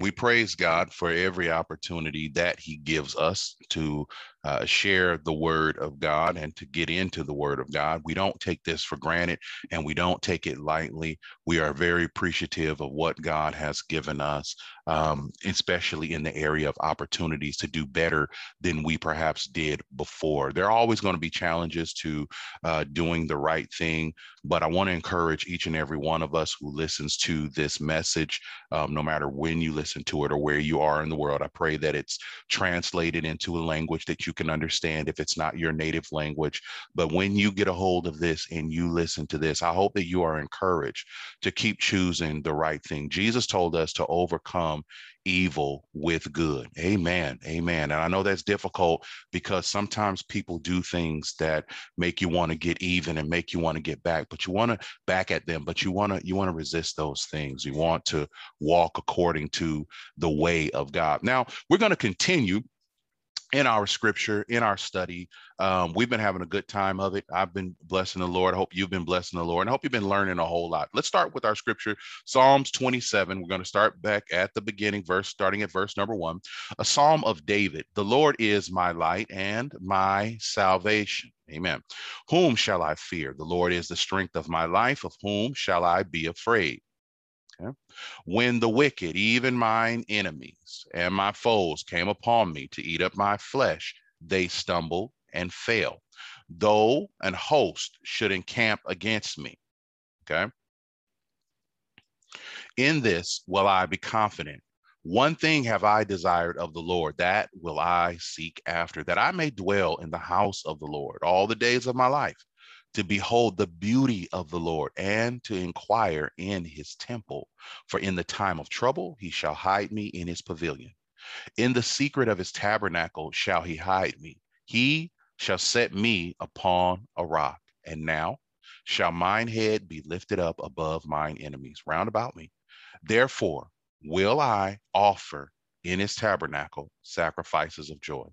we praise God for every opportunity that He gives us to uh, share the Word of God and to get into the Word of God. We don't take this for granted and we don't take it lightly. We are very appreciative of what God has given us, um, especially in the area of opportunities to do better than we perhaps did before. There are always going to be challenges to uh, doing the right thing, but I want to encourage each and every one of us who listens to this message, um, no matter when you listen to it or where you are in the world. I pray that it's translated into a language that you can understand if it's not your native language. But when you get a hold of this and you listen to this, I hope that you are encouraged to keep choosing the right thing. Jesus told us to overcome evil with good. Amen. Amen. And I know that's difficult because sometimes people do things that make you want to get even and make you want to get back, but you want to back at them, but you want to you want to resist those things. You want to walk according to the way of God. Now, we're going to continue in our scripture, in our study. Um, we've been having a good time of it. I've been blessing the Lord. I hope you've been blessing the Lord. And I hope you've been learning a whole lot. Let's start with our scripture, Psalms 27. We're going to start back at the beginning, verse starting at verse number one. A psalm of David. The Lord is my light and my salvation. Amen. Whom shall I fear? The Lord is the strength of my life. Of whom shall I be afraid? When the wicked, even mine enemies and my foes, came upon me to eat up my flesh, they stumbled and fell. Though an host should encamp against me. Okay. In this will I be confident. One thing have I desired of the Lord, that will I seek after, that I may dwell in the house of the Lord all the days of my life to behold the beauty of the Lord and to inquire in his temple. For in the time of trouble, he shall hide me in his pavilion. In the secret of his tabernacle shall he hide me. He shall set me upon a rock. And now shall mine head be lifted up above mine enemies round about me. Therefore will I offer in his tabernacle sacrifices of joy.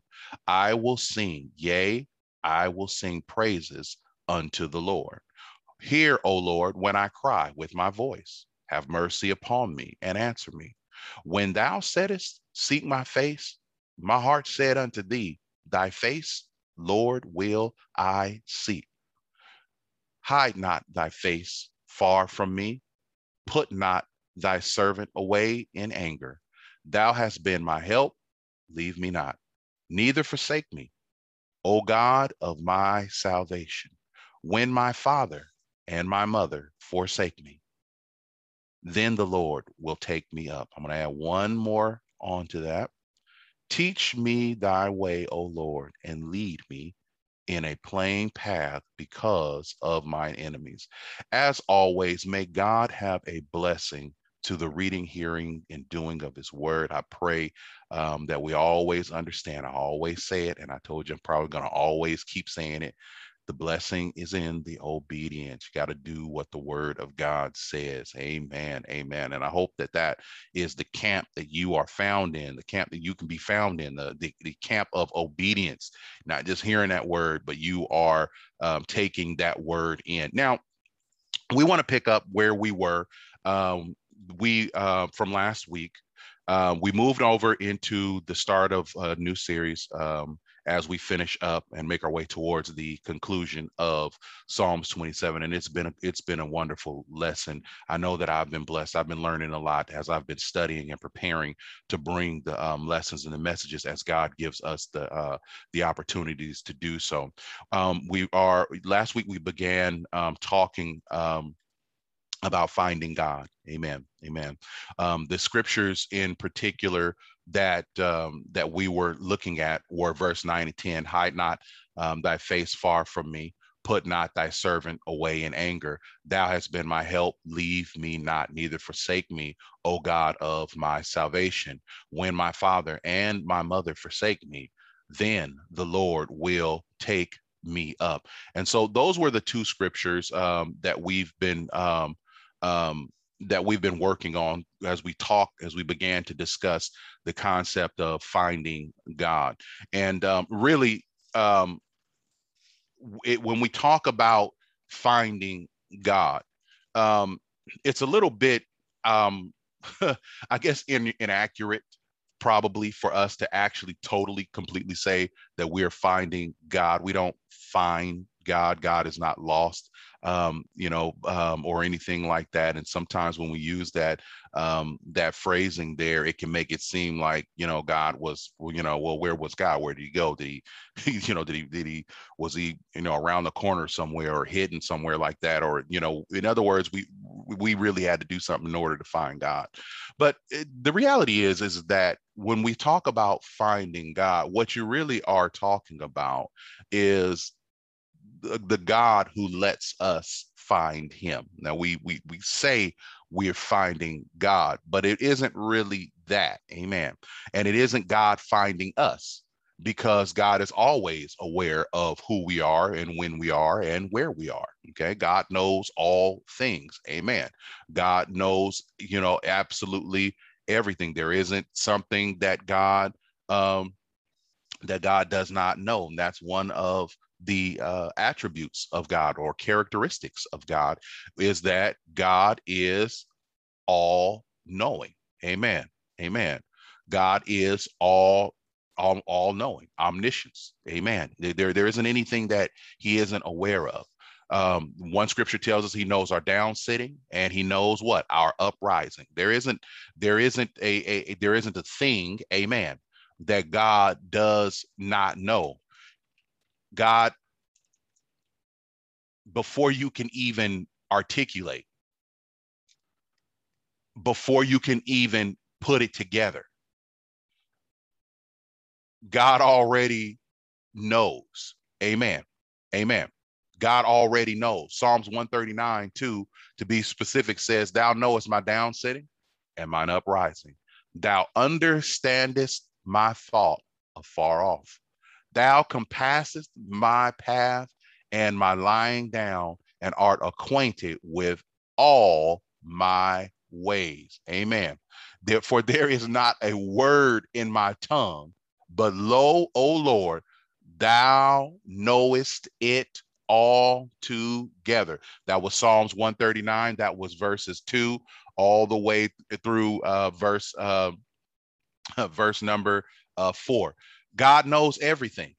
I will sing, yea, I will sing praises unto the Lord. Hear, O Lord, when I cry with my voice. Have mercy upon me and answer me. When thou saidst, Seek my face, my heart said unto thee, Thy face, Lord, will I seek. Hide not thy face far from me. Put not thy servant away in anger. Thou hast been my help. Leave me not, neither forsake me, O God of my salvation when my father and my mother forsake me, then the Lord will take me up. I'm going to add one more onto that. Teach me thy way, O Lord, and lead me in a plain path because of mine enemies. As always, may God have a blessing to the reading, hearing, and doing of his word. I pray um, that we always understand. I always say it, and I told you I'm probably going to always keep saying it the blessing is in the obedience. You got to do what the word of God says. Amen. Amen. And I hope that that is the camp that you are found in, the camp that you can be found in, the, the, the camp of obedience, not just hearing that word, but you are um, taking that word in. Now, we want to pick up where we were. Um, we, uh, from last week, uh, we moved over into the start of a new series um, as we finish up and make our way towards the conclusion of Psalms 27. And it's been it's been a wonderful lesson. I know that I've been blessed. I've been learning a lot as I've been studying and preparing to bring the um, lessons and the messages as God gives us the uh, the opportunities to do so. Um, we are last week we began um, talking um, about finding God. Amen. Amen. Um, the scriptures in particular that um, that we were looking at were verse 9 and 10 hide not um, thy face far from me put not thy servant away in anger thou hast been my help leave me not neither forsake me o god of my salvation when my father and my mother forsake me then the lord will take me up and so those were the two scriptures um, that we've been um, um, that we've been working on as we talk as we began to discuss the concept of finding god and um, really um, it, when we talk about finding god um, it's a little bit um, I guess in, inaccurate probably for us to actually totally completely say that we're finding God. We don't find God. God is not lost um, you know, um, or anything like that. And sometimes when we use that um, that phrasing there, it can make it seem like you know God was, well, you know, well, where was God? Where did he go? Did he, you know, did he, did he, was he, you know, around the corner somewhere or hidden somewhere like that? Or you know, in other words, we we really had to do something in order to find God. But it, the reality is, is that when we talk about finding God, what you really are talking about is the, God who lets us find him. Now we we we say we're finding God, but it isn't really that. Amen. And it isn't God finding us because God is always aware of who we are and when we are and where we are. Okay. God knows all things. Amen. God knows, you know, absolutely everything. There isn't something that God um that God does not know. And that's one of the uh, attributes of God or characteristics of God is that God is all knowing. Amen. Amen. God is all all, all knowing, omniscience. Amen. There, there isn't anything that he isn't aware of. Um, one scripture tells us he knows our down sitting and he knows what our uprising. There isn't, there isn't a, a there isn't a thing, amen, that God does not know. God, before you can even articulate, before you can even put it together, God already knows. Amen. Amen. God already knows. Psalms 139, 2, to be specific, says, Thou knowest my down sitting and mine uprising. Thou understandest my thought afar off. Thou compassest my path and my lying down, and art acquainted with all my ways. Amen. Therefore, there is not a word in my tongue, but lo, O Lord, thou knowest it all together. That was Psalms 139. That was verses two all the way through uh, verse uh, verse number uh, four. God knows everything.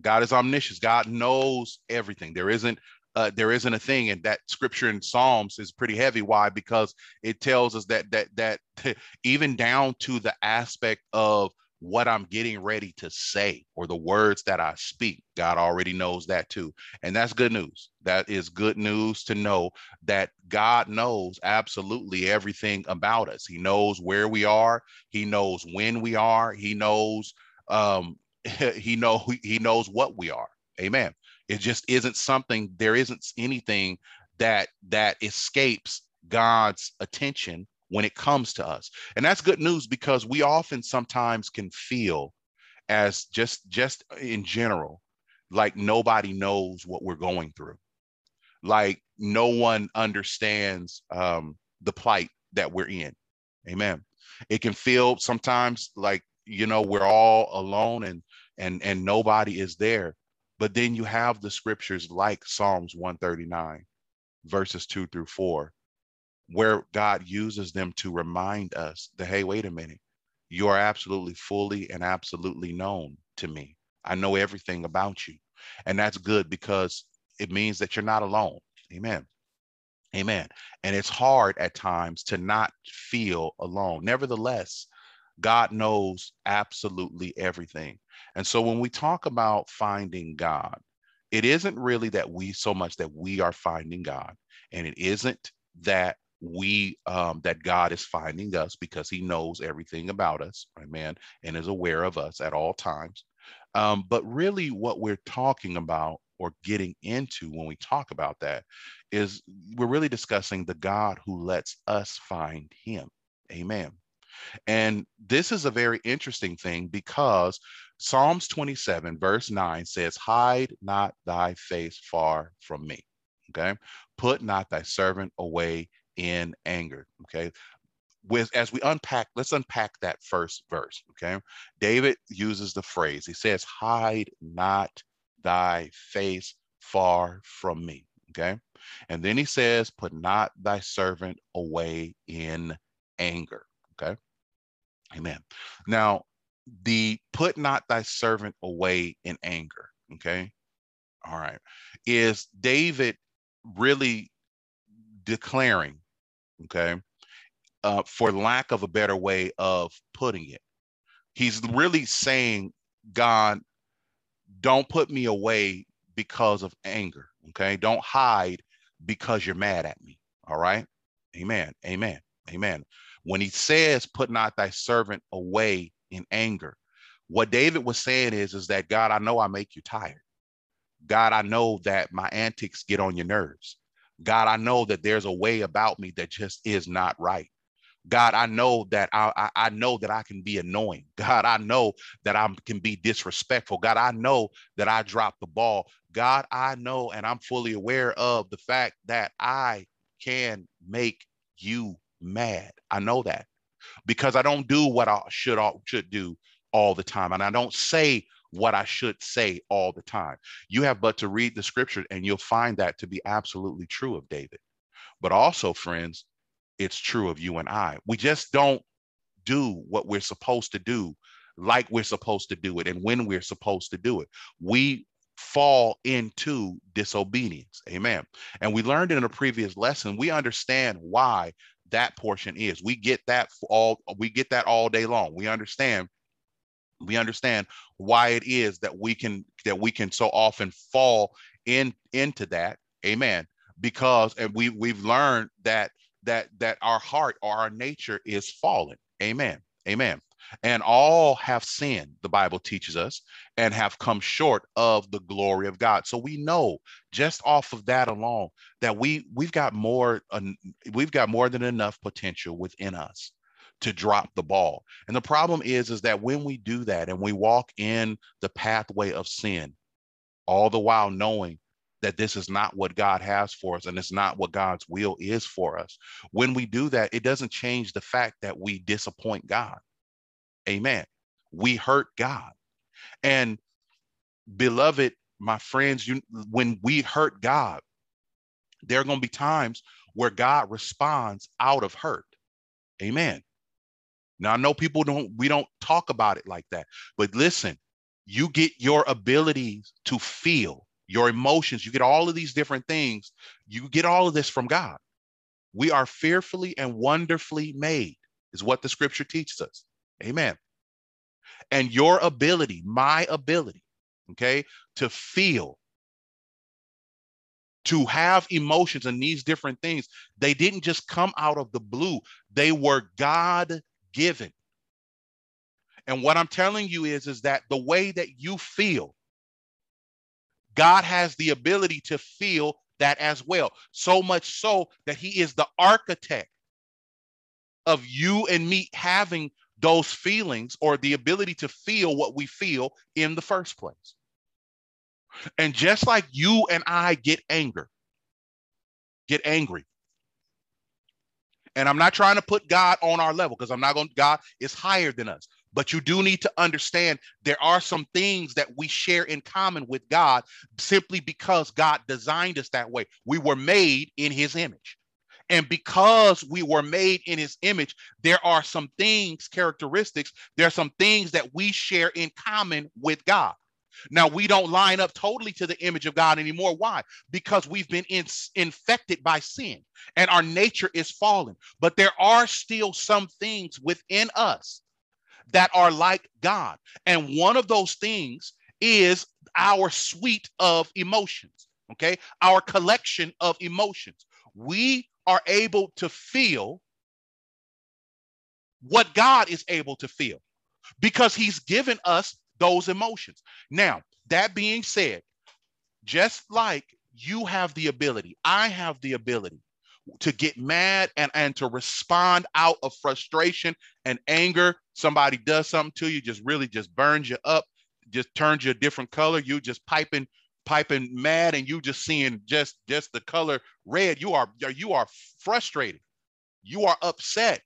God is omniscient. God knows everything. There isn't uh, there isn't a thing, and that scripture in Psalms is pretty heavy. Why? Because it tells us that that that even down to the aspect of what I'm getting ready to say or the words that I speak. God already knows that too. And that's good news. That is good news to know that God knows absolutely everything about us. He knows where we are, he knows when we are, he knows um he know he knows what we are. Amen. It just isn't something there isn't anything that that escapes God's attention when it comes to us. And that's good news because we often sometimes can feel as just just in general like nobody knows what we're going through. Like no one understands um the plight that we're in. Amen. It can feel sometimes like you know we're all alone and and and nobody is there. But then you have the scriptures like Psalms 139 verses 2 through 4 where God uses them to remind us that, hey, wait a minute, you are absolutely fully and absolutely known to me. I know everything about you. And that's good because it means that you're not alone. Amen. Amen. And it's hard at times to not feel alone. Nevertheless, God knows absolutely everything. And so when we talk about finding God, it isn't really that we so much that we are finding God, and it isn't that we um, that God is finding us because He knows everything about us, amen, and is aware of us at all times. Um, but really, what we're talking about or getting into when we talk about that is we're really discussing the God who lets us find Him, amen. And this is a very interesting thing because Psalms 27, verse 9 says, Hide not thy face far from me. Okay. Put not thy servant away in anger. Okay. With as we unpack, let's unpack that first verse. Okay. David uses the phrase, he says, hide not thy face far from me. Okay. And then he says, put not thy servant away in anger. Okay. Amen. Now, the put not thy servant away in anger. Okay. All right. Is David really declaring, okay, uh, for lack of a better way of putting it, he's really saying, God, don't put me away because of anger. Okay. Don't hide because you're mad at me. All right. Amen. Amen. Amen. When he says, put not thy servant away in anger, what David was saying is, is that God, I know I make you tired. God, I know that my antics get on your nerves. God, I know that there's a way about me that just is not right. God, I know that I, I, I, know that I can be annoying. God, I know that I can be disrespectful. God, I know that I dropped the ball. God, I know and I'm fully aware of the fact that I can make you mad. I know that because I don't do what I should should do all the time, and I don't say what I should say all the time. You have but to read the scripture, and you'll find that to be absolutely true of David. But also, friends, it's true of you and I. We just don't do what we're supposed to do like we're supposed to do it and when we're supposed to do it. We fall into disobedience. Amen. And we learned in a previous lesson, we understand why that portion is. We get that all we get that all day long. We understand we understand why it is that we can that we can so often fall in into that. Amen. Because and we we've learned that that that our heart or our nature is fallen. Amen. Amen. And all have sinned, the Bible teaches us, and have come short of the glory of God. So we know just off of that alone that we we've got more we've got more than enough potential within us to drop the ball. And the problem is is that when we do that and we walk in the pathway of sin, all the while knowing that this is not what God has for us and it's not what God's will is for us. When we do that, it doesn't change the fact that we disappoint God. Amen. We hurt God. And beloved, my friends, you when we hurt God, there are going to be times where God responds out of hurt. Amen. Now I know people don't we don't talk about it like that. But listen, you get your abilities to feel your emotions, you get all of these different things. You get all of this from God. We are fearfully and wonderfully made, is what the scripture teaches us. Amen. And your ability, my ability, okay, to feel, to have emotions and these different things, they didn't just come out of the blue, they were God given. And what I'm telling you is, is that the way that you feel, God has the ability to feel that as well. So much so that he is the architect of you and me having those feelings or the ability to feel what we feel in the first place. And just like you and I get anger, get angry. And I'm not trying to put God on our level because I'm not going, God is higher than us. But you do need to understand there are some things that we share in common with God simply because God designed us that way. We were made in his image. And because we were made in his image, there are some things, characteristics, there are some things that we share in common with God. Now, we don't line up totally to the image of God anymore. Why? Because we've been in, infected by sin and our nature is fallen. But there are still some things within us that are like God. And one of those things is our suite of emotions, okay? Our collection of emotions. We are able to feel what God is able to feel because he's given us those emotions. Now, that being said, just like you have the ability, I have the ability to get mad and, and to respond out of frustration and anger. Somebody does something to you, just really just burns you up, just turns you a different color. You just piping, piping mad, and you just seeing just just the color red. You are you are frustrated. You are upset.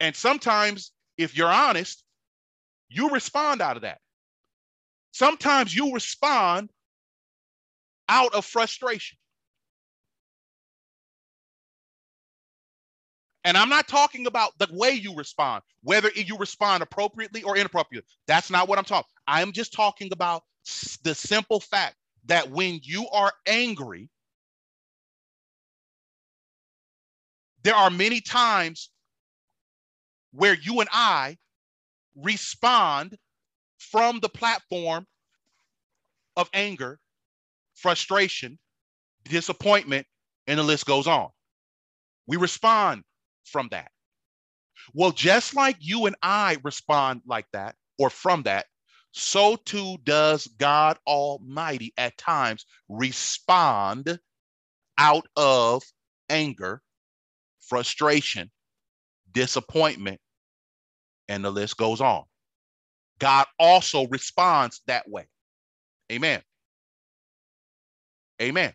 And sometimes, if you're honest, you respond out of that. Sometimes you respond out of frustration. And I'm not talking about the way you respond, whether you respond appropriately or inappropriately. That's not what I'm talking. I'm just talking about the simple fact that when you are angry, there are many times where you and I respond from the platform of anger, frustration, disappointment, and the list goes on. We respond from that. Well, just like you and I respond like that or from that, so too does God Almighty at times respond out of anger, frustration, disappointment, and the list goes on. God also responds that way. Amen. Amen.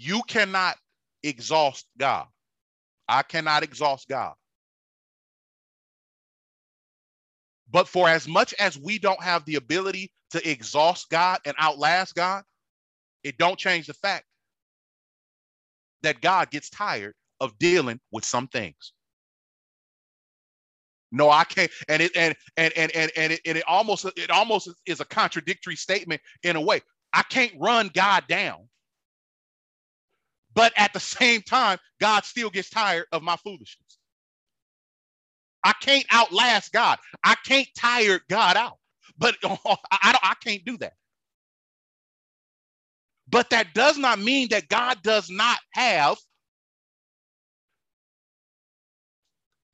You cannot exhaust God. I cannot exhaust God. But for as much as we don't have the ability to exhaust God and outlast God, it don't change the fact that God gets tired of dealing with some things. No, I can't. And it and and and and and it, and it almost it almost is a contradictory statement in a way. I can't run God down. But at the same time, God still gets tired of my foolishness. I can't outlast God. I can't tire God out. But I I can't do that. But that does not mean that God does not have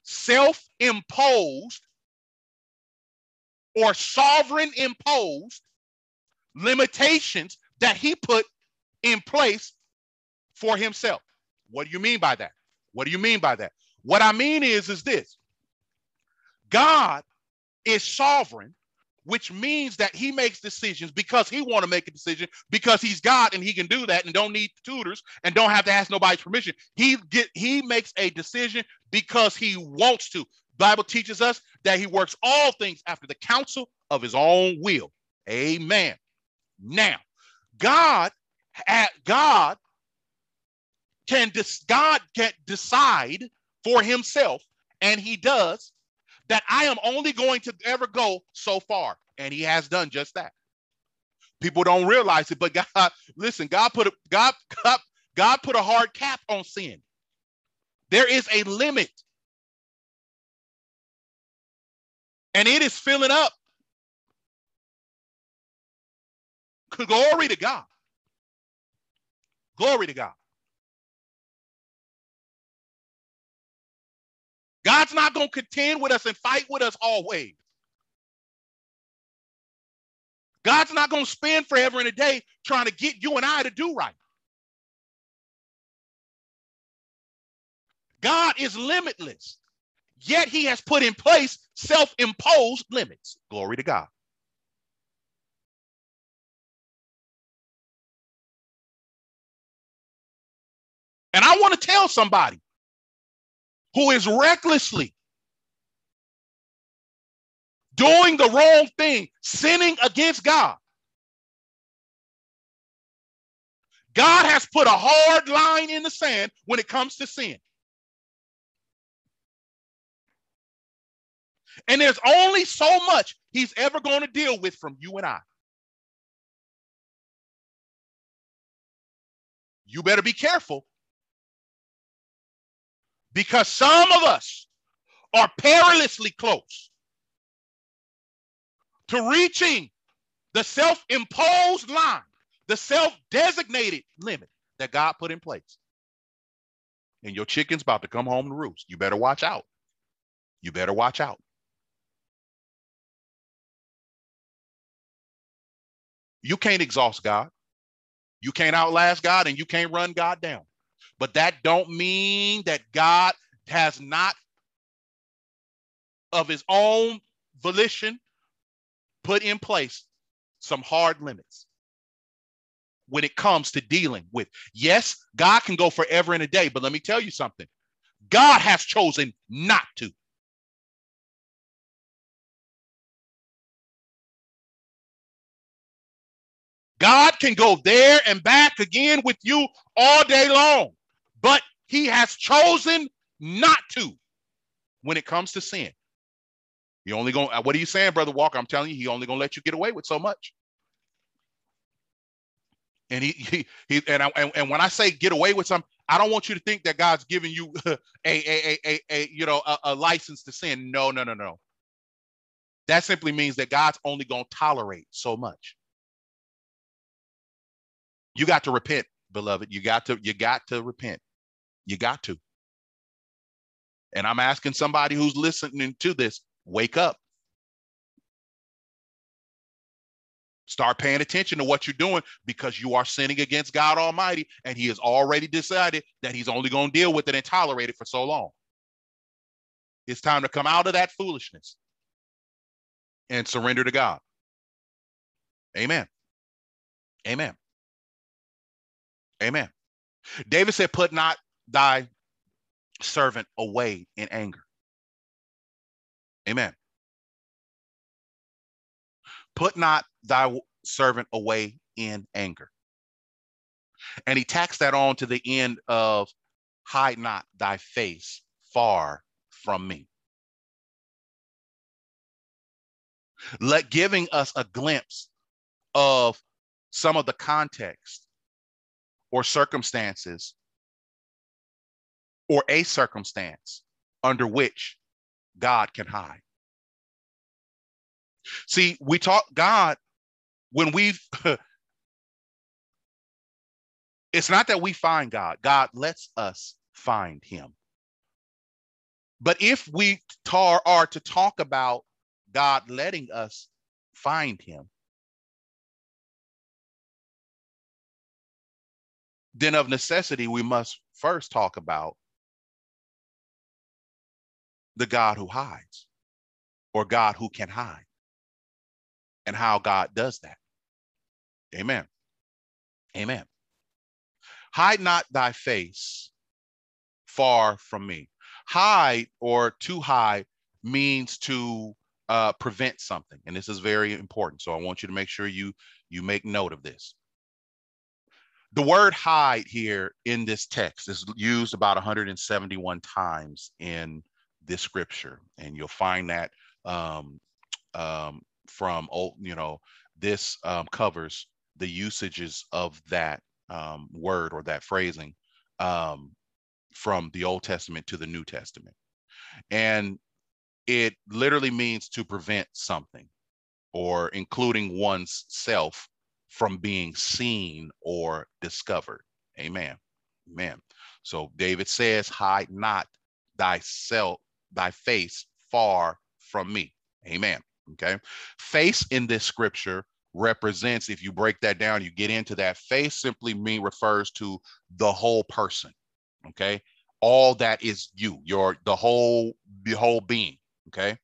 self imposed or sovereign imposed limitations that he put in place for himself. What do you mean by that? What do you mean by that? What I mean is is this. God is sovereign which means that he makes decisions because he want to make a decision because he's God and he can do that and don't need tutors and don't have to ask nobody's permission. He get he makes a decision because he wants to. Bible teaches us that he works all things after the counsel of his own will. Amen. Now, God at God can dis, God can decide for himself and he does that I am only going to ever go so far. And he has done just that. People don't realize it, but God, listen, God put a God, God, God put a hard cap on sin. There is a limit. And it is filling up. Glory to God. Glory to God. God's not going to contend with us and fight with us always. God's not going to spend forever and a day trying to get you and I to do right. God is limitless, yet he has put in place self imposed limits. Glory to God. And I want to tell somebody who is recklessly doing the wrong thing, sinning against God. God has put a hard line in the sand when it comes to sin. And there's only so much he's ever going to deal with from you and I. You better be careful because some of us are perilously close to reaching the self imposed line, the self designated limit that God put in place. And your chicken's about to come home to roost. You better watch out. You better watch out. You can't exhaust God. You can't outlast God and you can't run God down. But that don't mean that God has not of his own volition put in place some hard limits when it comes to dealing with. Yes, God can go forever and a day, but let me tell you something. God has chosen not to. God can go there and back again with you all day long, but he has chosen not to when it comes to sin. He only going uh, what are you saying, brother Walker? I'm telling you, he only gonna let you get away with so much. And he he, he and, I, and and when I say get away with some, I don't want you to think that God's giving you a a a, a, you know a, license to sin. No, no, no, no. That simply means that God's only gonna tolerate so much. You got to repent, beloved. You got to you got to repent. You got to. And I'm asking somebody who's listening to this, wake up. Start paying attention to what you're doing because you are sinning against God Almighty, and He has already decided that He's only going to deal with it and tolerate it for so long. It's time to come out of that foolishness and surrender to God. Amen. Amen. Amen. David said, Put not thy servant away in anger. Amen. Put not thy servant away in anger. And he tacks that on to the end of hide not thy face far from me. Let giving us a glimpse of some of the context or circumstances or a circumstance under which God can hide. See, we talk God when we've it's not that we find God, God lets us find him. But if we tar, are to talk about God letting us find him, then of necessity, we must first talk about the God who hides or God who can hide and how God does that. Amen. Amen. Hide not thy face far from me. Hide or to hide means to uh, prevent something, and this is very important. So I want you to make sure you you make note of this. The word hide here in this text is used about 171 times in this scripture, and you'll find that um, um, from old, you know, this um, covers the usages of that um, word or that phrasing um, from the Old Testament to the New Testament, and it literally means to prevent something, or including one's self from being seen or discovered. Amen. Amen. So David says, "Hide not thyself thy face far from me. Amen. Okay. Face in this scripture represents, if you break that down, you get into that face simply mean refers to the whole person. Okay. All that is you, your the whole, the whole being. Okay.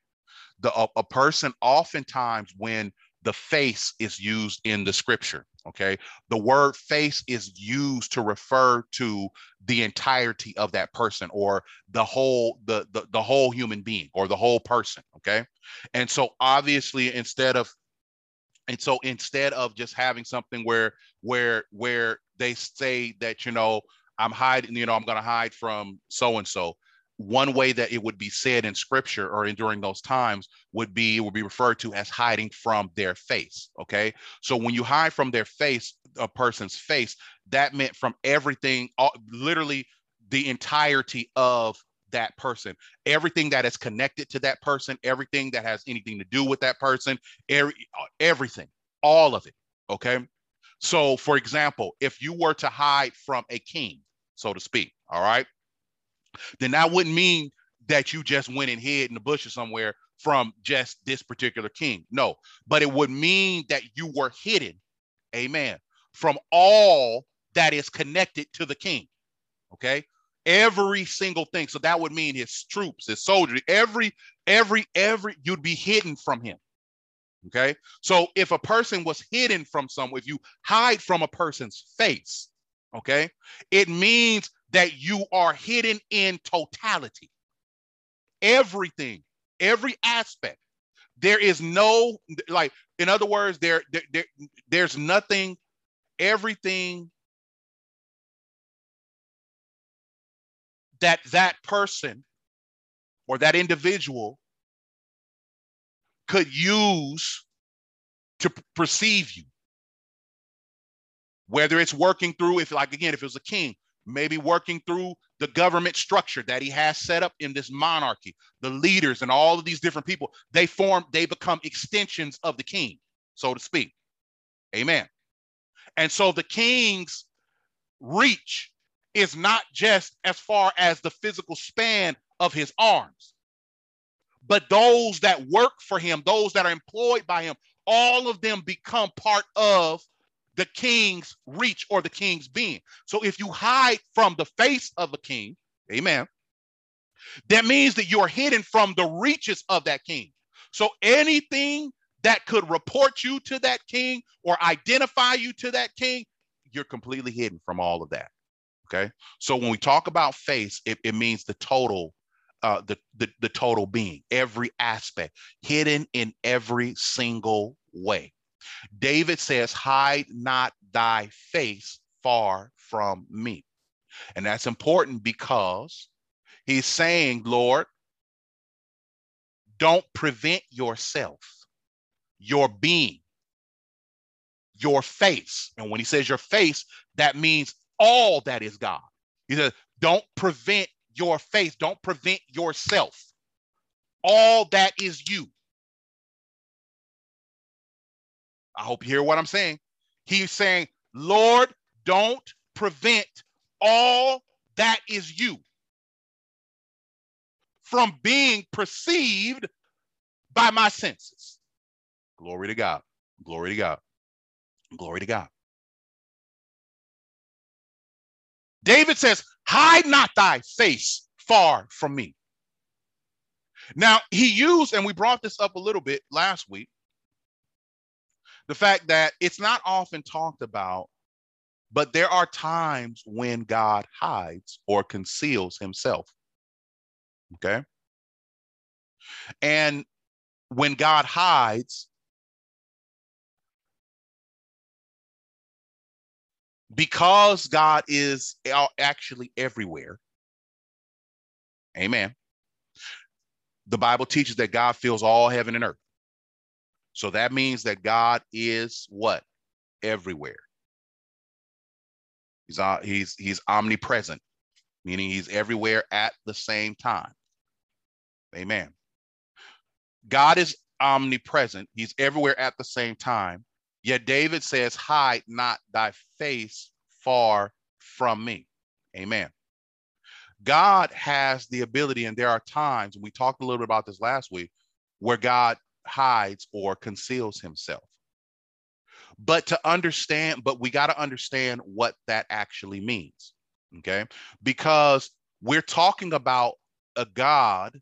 The a, a person oftentimes when the face is used in the scripture. Okay. The word face is used to refer to the entirety of that person or the whole, the, the, the whole human being or the whole person. Okay. And so obviously instead of and so instead of just having something where where where they say that you know i'm hiding you know i'm going to hide from so and so one way that it would be said in scripture or in during those times would be would be referred to as hiding from their face okay? So when you hide from their face a person's face that meant from everything all, literally the entirety of that person. Everything that is connected to that person everything that has anything to do with that person every, uh, everything all of it okay? So for example if you were to hide from a king so to speak all right then that wouldn't mean that you just went and hid in the bushes somewhere from just this particular king. No, but it would mean that you were hidden, amen, from all that is connected to the king. Okay. Every single thing. So that would mean his troops, his soldiers, every, every, every, you'd be hidden from him. Okay. So if a person was hidden from someone, if you hide from a person's face, okay, it means that you are hidden in totality. Everything, every aspect. There is no, like, in other words, there, there, there there's nothing, everything that that person or that individual could use to perceive you. Whether it's working through, if like again, if it was a king, maybe working through the government structure that he has set up in this monarchy, the leaders and all of these different people, they form, they become extensions of the king, so to speak. Amen. And so the king's reach is not just as far as the physical span of his arms, but those that work for him, those that are employed by him, all of them become part of the king's reach or the king's being. So if you hide from the face of a king, amen, that means that you're hidden from the reaches of that king. So anything that could report you to that king or identify you to that king, you're completely hidden from all of that. Okay. So when we talk about face, it, it means the total, uh, the, the, the total being, every aspect, hidden in every single way. David says, Hide not thy face far from me. And that's important because he's saying, Lord, don't prevent yourself, your being, your face. And when he says your face, that means all that is God. He says, don't prevent your face, don't prevent yourself. All that is you. I hope you hear what I'm saying. He's saying, Lord, don't prevent all that is you from being perceived by my senses. Glory to God. Glory to God. Glory to God. David says, Hide not thy face far from me. Now, he used, and we brought this up a little bit last week, the fact that it's not often talked about, but there are times when God hides or conceals himself. Okay. And when God hides, because God is actually everywhere, amen. The Bible teaches that God fills all heaven and earth. So that means that God is what? Everywhere. He's, uh, he's, he's omnipresent, meaning he's everywhere at the same time. Amen. God is omnipresent. He's everywhere at the same time. Yet David says, hide not thy face far from me. Amen. God has the ability, and there are times, and we talked a little bit about this last week, where God hides or conceals himself. But to understand, but we got to understand what that actually means. Okay. Because we're talking about a God,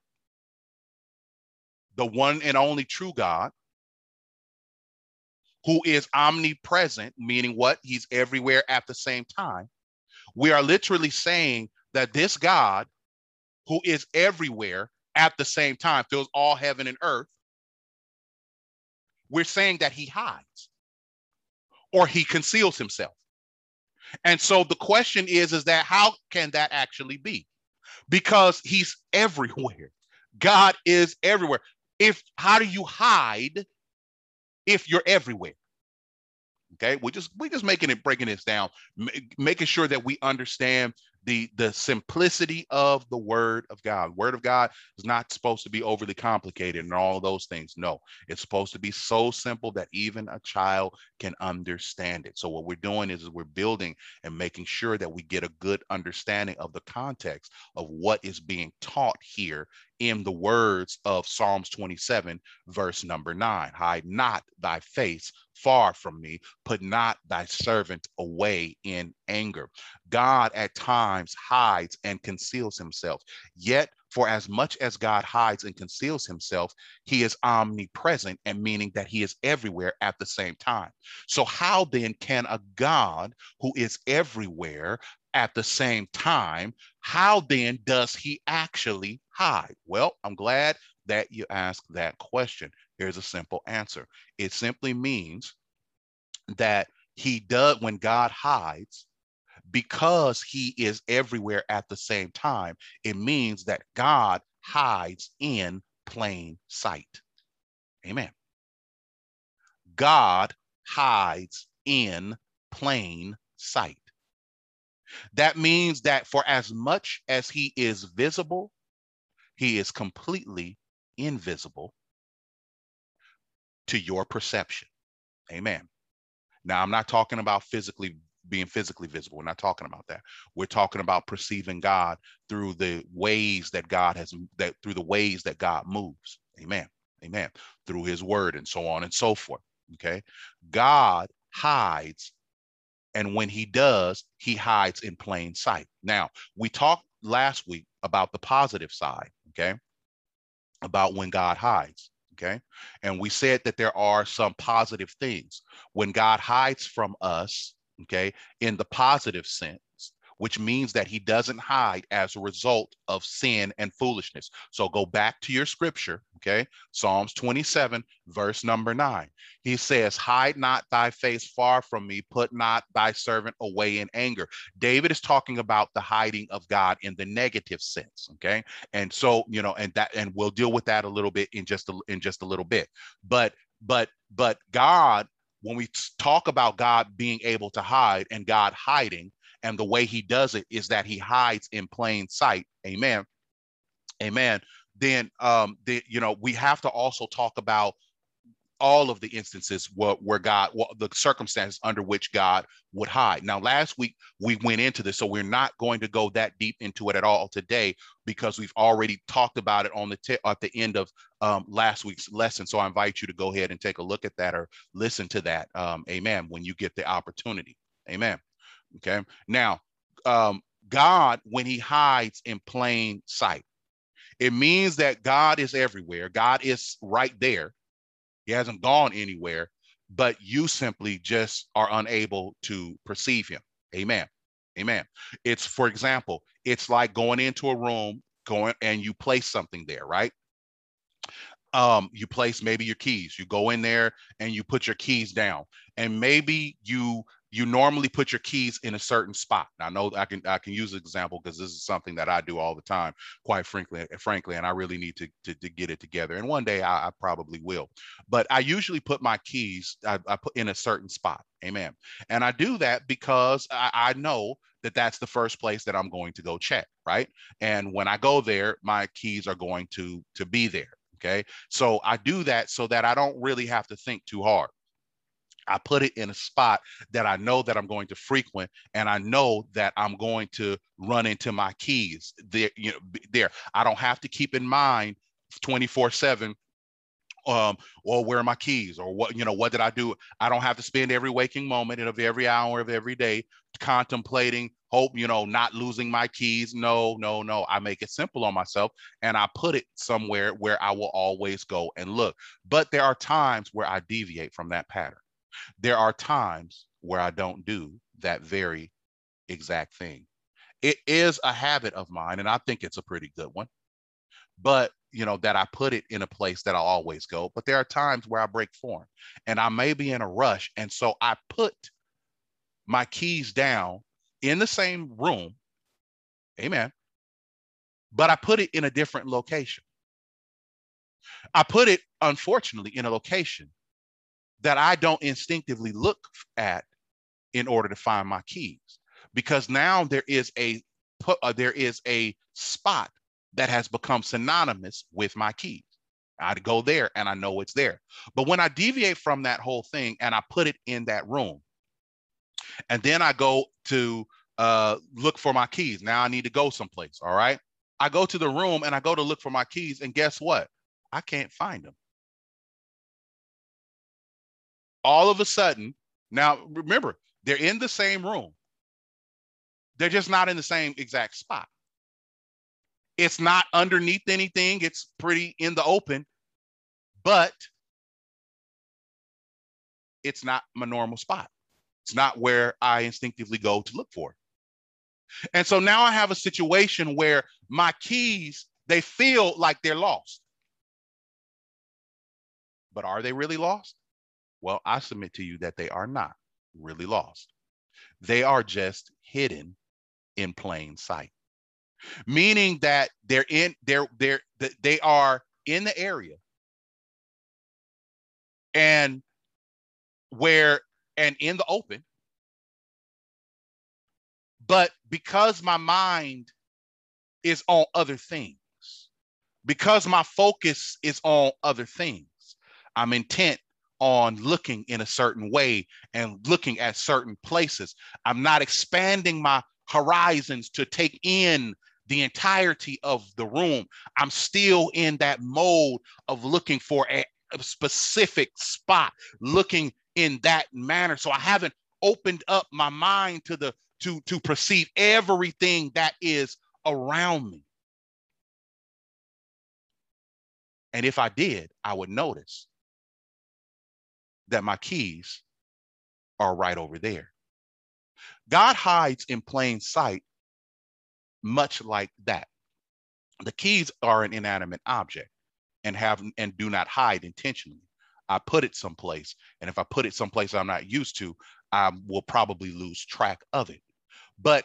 the one and only true God, who is omnipresent, meaning what? He's everywhere at the same time. We are literally saying that this God, who is everywhere at the same time, fills all heaven and earth, we're saying that he hides or he conceals himself. And so the question is, is that how can that actually be? Because he's everywhere. God is everywhere. If how do you hide if you're everywhere? Okay, we're just we're just making it breaking this down, making sure that we understand the the simplicity of the word of god. Word of god is not supposed to be overly complicated and all those things. No it's supposed to be so simple that even a child can understand it. So what we're doing is, is we're building and making sure that we get a good understanding of the context of what is being taught here in the words of Psalms 27, verse number nine hide not thy face far from me, put not thy servant away in anger. God at times hides and conceals himself. Yet, for as much as God hides and conceals himself, he is omnipresent and meaning that he is everywhere at the same time. So, how then can a God who is everywhere at the same time, how then does he actually hide? Well, I'm glad that you asked that question. Here's a simple answer it simply means that he does, when God hides, because he is everywhere at the same time, it means that God hides in plain sight. Amen. God hides in plain sight. That means that for as much as he is visible, he is completely invisible to your perception. Amen. Now, I'm not talking about physically being physically visible. We're not talking about that. We're talking about perceiving God through the ways that God has that through the ways that God moves. Amen. Amen. Through his word and so on and so forth. Okay. God hides. And when he does, he hides in plain sight. Now, we talked last week about the positive side. Okay. About when God hides. Okay. And we said that there are some positive things. When God hides from us, okay, in the positive sense, which means that he doesn't hide as a result of sin and foolishness. So go back to your scripture, okay? Psalms 27, verse number nine. He says, Hide not thy face far from me, put not thy servant away in anger. David is talking about the hiding of God in the negative sense, okay? And so, you know, and that, and we'll deal with that a little bit in just a, in just a little bit. But, but, but God when we talk about God being able to hide and God hiding, and the way he does it is that he hides in plain sight. Amen. Amen. Then, um, the, you know, we have to also talk about all of the instances where, where God, well, the circumstances under which God would hide. Now, last week we went into this, so we're not going to go that deep into it at all today because we've already talked about it on the t- at the end of um, last week's lesson. So I invite you to go ahead and take a look at that or listen to that. Um, amen. When you get the opportunity. Amen. Okay. Now, um, God, when he hides in plain sight, it means that God is everywhere. God is right there. He hasn't gone anywhere, but you simply just are unable to perceive him. Amen. Amen. It's, for example, it's like going into a room, going and you place something there, right? Um, you place maybe your keys. You go in there and you put your keys down, and maybe you you normally put your keys in a certain spot. Now, I know I can I can use an example because this is something that I do all the time, quite frankly, frankly, and I really need to to, to get it together. And one day I, I, probably will. But I usually put my keys I, I, put in a certain spot. Amen. And I do that because I, I know that that's the first place that I'm going to go check, right? And when I go there, my keys are going to to be there. Okay. So I do that so that I don't really have to think too hard. I put it in a spot that I know that I'm going to frequent, and I know that I'm going to run into my keys there. You know, there. I don't have to keep in mind 24 seven. Um, well, where are my keys, or what? You know, what did I do? I don't have to spend every waking moment and of every hour of every day contemplating, hope, you know, not losing my keys. No, no, no. I make it simple on myself, and I put it somewhere where I will always go and look. But there are times where I deviate from that pattern there are times where I don't do that very exact thing. It is a habit of mine, and I think it's a pretty good one. But you know that I put it in a place that I always go. But there are times where I break form, and I may be in a rush, and so I put my keys down in the same room. Amen. But I put it in a different location. I put it, unfortunately, in a location that I don't instinctively look at in order to find my keys because now there is a uh, there is a spot that has become synonymous with my keys. I'd go there and I know it's there. But when I deviate from that whole thing and I put it in that room, and then I go to uh, look for my keys. Now I need to go someplace. All right. I go to the room and I go to look for my keys, and guess what? I can't find them all of a sudden, now remember, they're in the same room. They're just not in the same exact spot. It's not underneath anything, it's pretty in the open, but it's not my normal spot. It's not where I instinctively go to look for. it. And so now I have a situation where my keys, they feel like they're lost. But are they really lost? Well, I submit to you that they are not really lost. They are just hidden in plain sight. Meaning that they're in they're they're they are in the area and where and in the open but because my mind is on other things because my focus is on other things i'm intent on looking in a certain way and looking at certain places. I'm not expanding my horizons to take in the entirety of the room. I'm still in that mode of looking for a, a specific spot looking in that manner. So i haven't opened up my mind to the to to perceive everything that is around me. And if i did i would notice that my keys are right over there. God hides in plain sight much like that. The keys are an inanimate object and have and do not hide intentionally. I put it someplace and if i put it someplace i'm not used to i will probably lose track of it. But,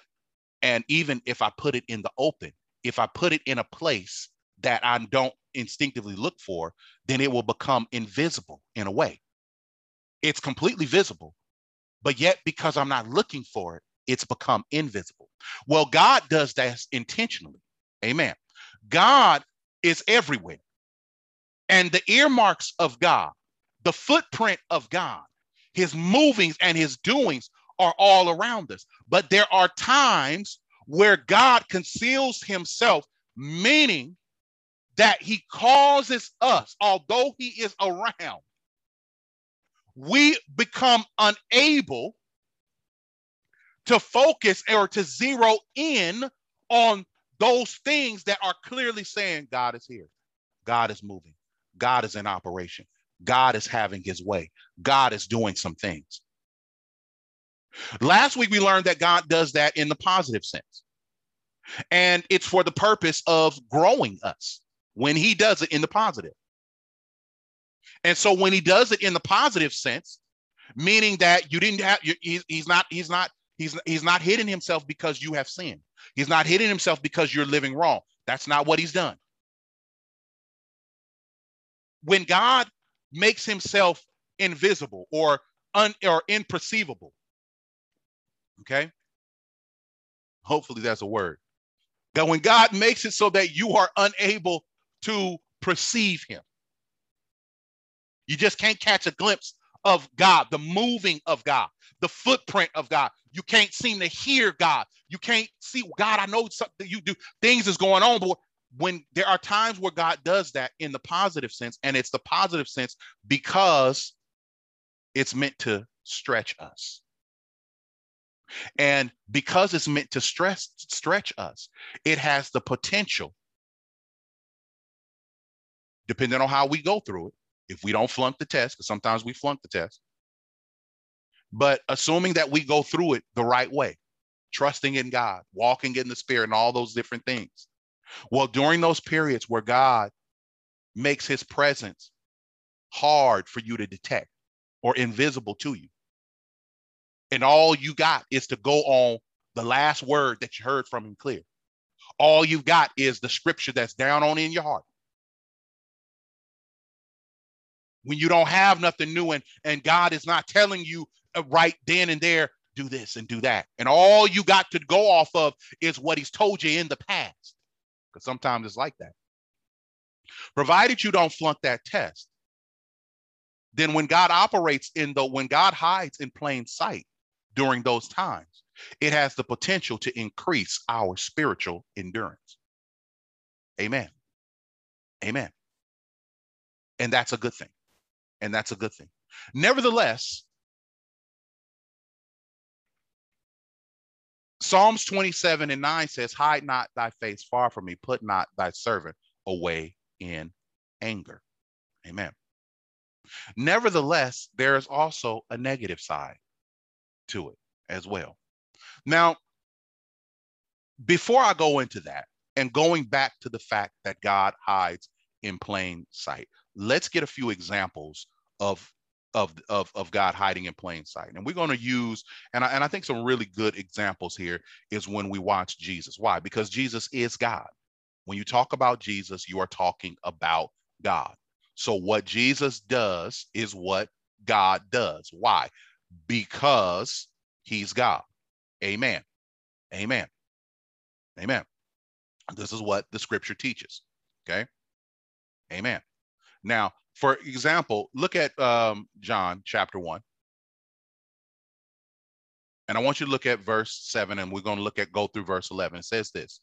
and even if I put it in the open, if I put it in a place that I don't instinctively look for, then it will become invisible in a way. It's completely visible, but yet because I'm not looking for it, it's become invisible. Well, God does that intentionally. Amen. God is everywhere. And the earmarks of God, the footprint of God, his movings and his doings are all around us. But there are times where God conceals himself, meaning that he causes us, although he is around, we become unable to focus or to zero in on those things that are clearly saying God is here, God is moving, God is in operation, God is having his way, God is doing some things. Last week, we learned that God does that in the positive sense. And it's for the purpose of growing us when He does it in the positive. And so when He does it in the positive sense, meaning that you didn't have, you, he's, he's not, he's not, he's, he's not hitting himself because you have sinned. He's not hitting himself because you're living wrong. That's not what he's done. When God makes himself invisible or un, or imperceivable, Okay. Hopefully that's a word. That when God makes it so that you are unable to perceive him, you just can't catch a glimpse of God, the moving of God, the footprint of God. You can't seem to hear God. You can't see God. I know something you do. Things is going on, but when there are times where God does that in the positive sense, and it's the positive sense because it's meant to stretch us. And because it's meant to stress, stretch us, it has the potential, depending on how we go through it, if we don't flunk the test, because sometimes we flunk the test, but assuming that we go through it the right way, trusting in God, walking in the spirit, and all those different things. Well, during those periods where God makes his presence hard for you to detect or invisible to you, and all you got is to go on the last word that you heard from him clear. All you've got is the scripture that's down on in your heart. When you don't have nothing new and, and God is not telling you uh, right then and there, do this and do that. And all you got to go off of is what he's told you in the past. Because sometimes it's like that. Provided you don't flunk that test, then when God operates in the, when God hides in plain sight, during those times, it has the potential to increase our spiritual endurance. Amen. Amen. And that's a good thing. And that's a good thing. Nevertheless, Psalms 27 and 9 says, Hide not thy face far from me, put not thy servant away in anger. Amen. Nevertheless, there is also a negative side to it as well. Now, before I go into that and going back to the fact that God hides in plain sight, let's get a few examples of of, of, of God hiding in plain sight. And we're going to use, and I, and I think some really good examples here is when we watch Jesus. Why? Because Jesus is God. When you talk about Jesus, you are talking about God. So what Jesus does is what God does. Why? Because he's God. Amen. Amen. Amen. This is what the scripture teaches. Okay. Amen. Now, for example, look at um, John chapter 1. And I want you to look at verse 7, and we're going to look at go through verse 11. It says this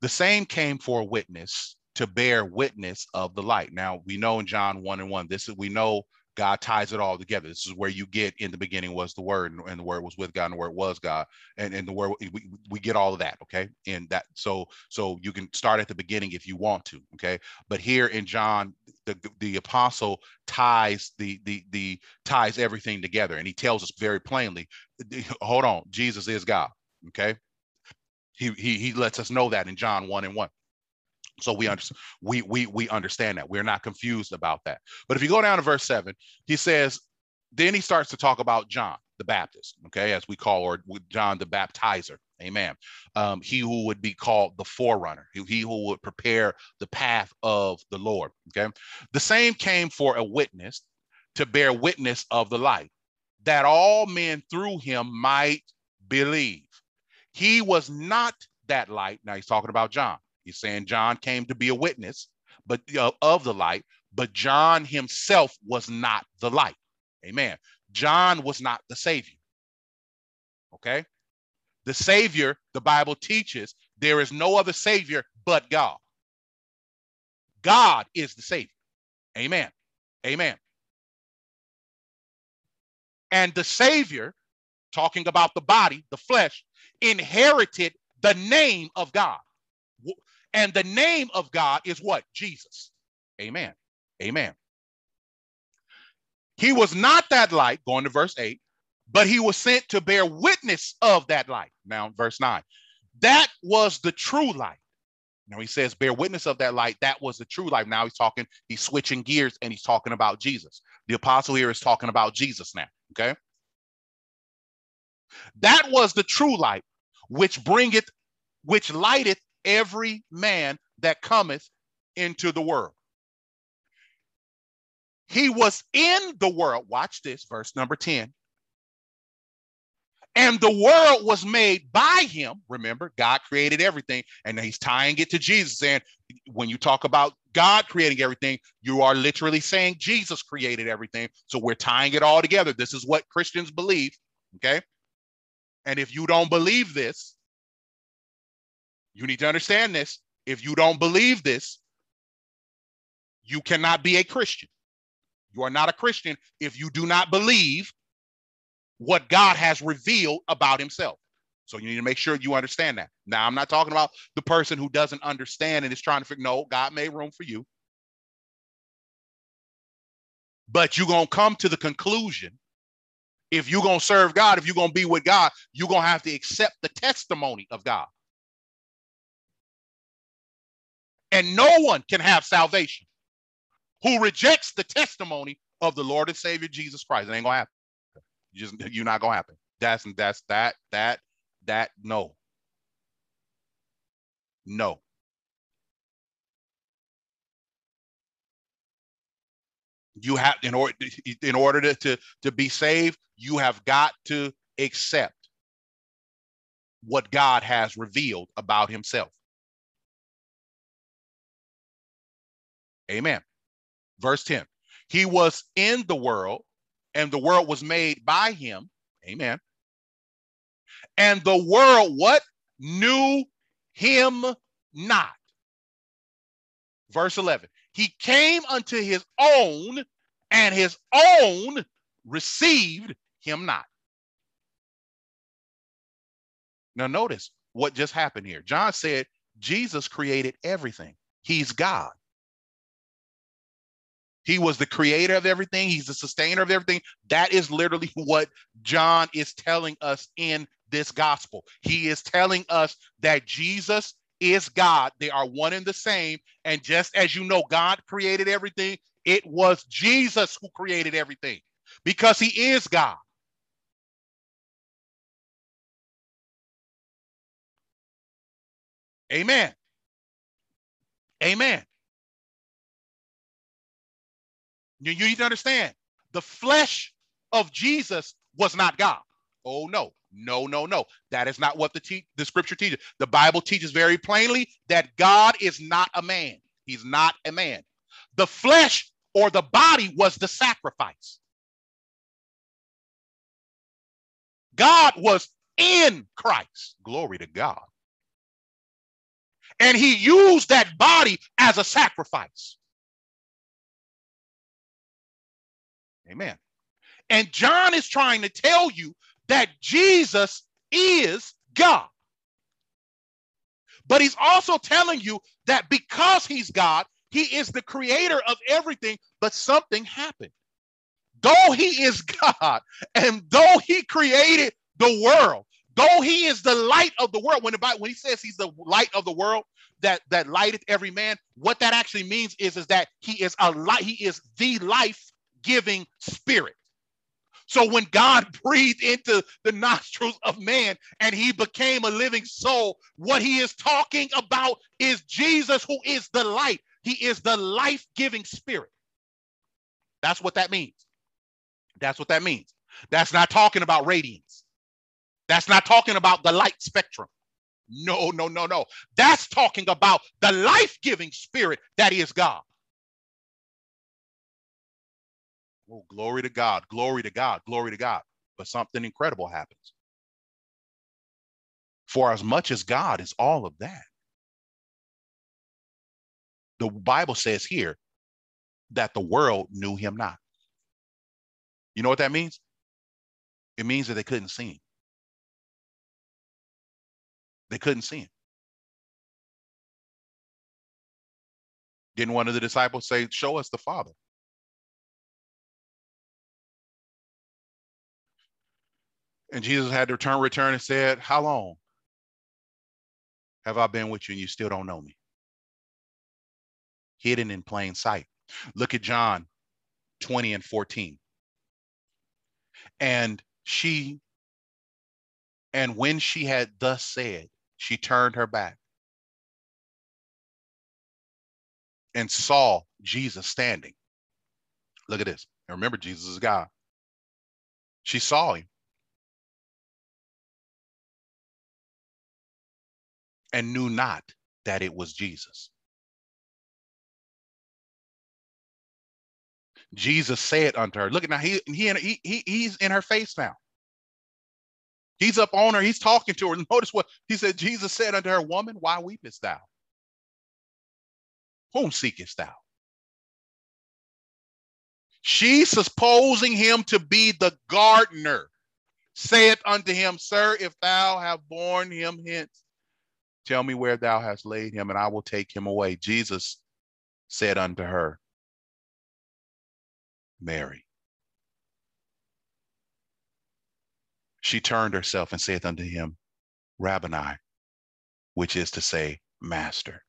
The same came for a witness to bear witness of the light. Now, we know in John 1 and 1, this is we know God ties it all together. This is where you get in the beginning was the word, and, the word was with God, and the word was God, and, and the word we, we get all of that, okay? And that so so you can start at the beginning if you want to, okay? But here in John, the the apostle ties the the the ties everything together, and he tells us very plainly, hold on, Jesus is God, okay? He he he lets us know that in John 1 and 1. So we understand we we we understand that. We're not confused about that. But if you go down to verse 7, he says, then he starts to talk about John the Baptist, okay, as we call or John the Baptizer. Amen. Um, he who would be called the forerunner, he who would prepare the path of the Lord. Okay. The same came for a witness to bear witness of the light, that all men through him might believe. He was not that light. Now he's talking about John. He's saying John came to be a witness, but uh, of the light, but John himself was not the light. Amen. John was not the savior. Okay? The savior, the Bible teaches, there is no other savior but God. God is the savior. Amen. Amen. And the savior, talking about the body, the flesh, inherited the name of God. And the name of God is what? Jesus. Amen. Amen. He was not that light, going to verse 8, but he was sent to bear witness of that light. Now, verse 9. That was the true light. Now he says, bear witness of that light. That was the true light. Now he's talking, he's switching gears and he's talking about Jesus. The apostle here is talking about Jesus now. Okay. That was the true light, which bringeth, which lighteth every man that cometh into the world. He was in the world. Watch this, verse number 10. And the world was made by him. Remember, God created everything. And he's tying it to Jesus. saying, when you talk about God creating everything, you are literally saying Jesus created everything. So we're tying it all together. This is what Christians believe. Okay. And if you don't believe this, you need to understand this. If you don't believe this, you cannot be a Christian. You are not a Christian if you do not believe what God has revealed about himself. So you need to make sure you understand that. Now, I'm not talking about the person who doesn't understand and is trying to figure, no, God made room for you. But you're going to come to the conclusion if you're going to serve God, if you're going to be with God, you're going to have to accept the testimony of God. And no one can have salvation who rejects the testimony of the Lord and Savior Jesus Christ. It ain't gonna happen. You just you're not gonna happen. That's that's that that that no. No. You have in order in order to, to, to be saved, you have got to accept what God has revealed about himself. Amen. Verse 10 He was in the world, and the world was made by him. Amen. And the world, what? Knew him not. Verse 11 He came unto his own, and his own received him not. Now, notice what just happened here. John said Jesus created everything, he's God. He was the creator of everything. He's the sustainer of everything. That is literally what John is telling us in this gospel. He is telling us that Jesus is God. They are one and the same. And just as you know, God created everything, it was Jesus who created everything. because he is God. Amen. Amen. You, you need to understand the flesh of Jesus was not God. Oh, no, no, no, no. That is not what the, te- the scripture teaches. The Bible teaches very plainly that God is not a man. He's not a man. The flesh or the body was the sacrifice. God was in Christ. Glory to God. And he used that body as a sacrifice. Amen. And John is trying to tell you that Jesus is God. But he's also telling you that because he's God, he is the creator of everything, but something happened. Though he is God and though he created the world, though he is the light of the world, when, about, when he says he's the light of the world, that, that lighteth every man, what that actually means is, is that he is a light, he is the life-giving spirit. So when God breathed into the nostrils of man and he became a living soul, what he is talking about is Jesus, who is the light. He is the life giving spirit. That's what that means. That's what that means. That's not talking about radiance. That's not talking about the light spectrum. No, no, no, no. That's talking about the life giving spirit that is God. Oh, glory to God, glory to God, glory to God. But something incredible happens. For as much as God is all of that, the Bible says here that the world knew him not. You know what that means? It means that they couldn't see him. They couldn't see him. Didn't one of the disciples say, Show us the Father? And Jesus had to return, return and said, How long have I been with you and you still don't know me? Hidden in plain sight. Look at John 20 and 14. And she, and when she had thus said, she turned her back and saw Jesus standing. Look at this. And remember, Jesus is God. She saw him and knew not that it was Jesus. Jesus said unto her, look at now, he, he, he, he, he's in her face now. He's up on her, he's talking to her. Notice what he said, Jesus said unto her, woman, why weepest thou? Whom seekest thou? She supposing him to be the gardener, saith unto him, Sir, if thou have borne him hence, Tell me where thou hast laid him, and I will take him away. Jesus said unto her, Mary. She turned herself and saith unto him, Rabboni, which is to say, Master.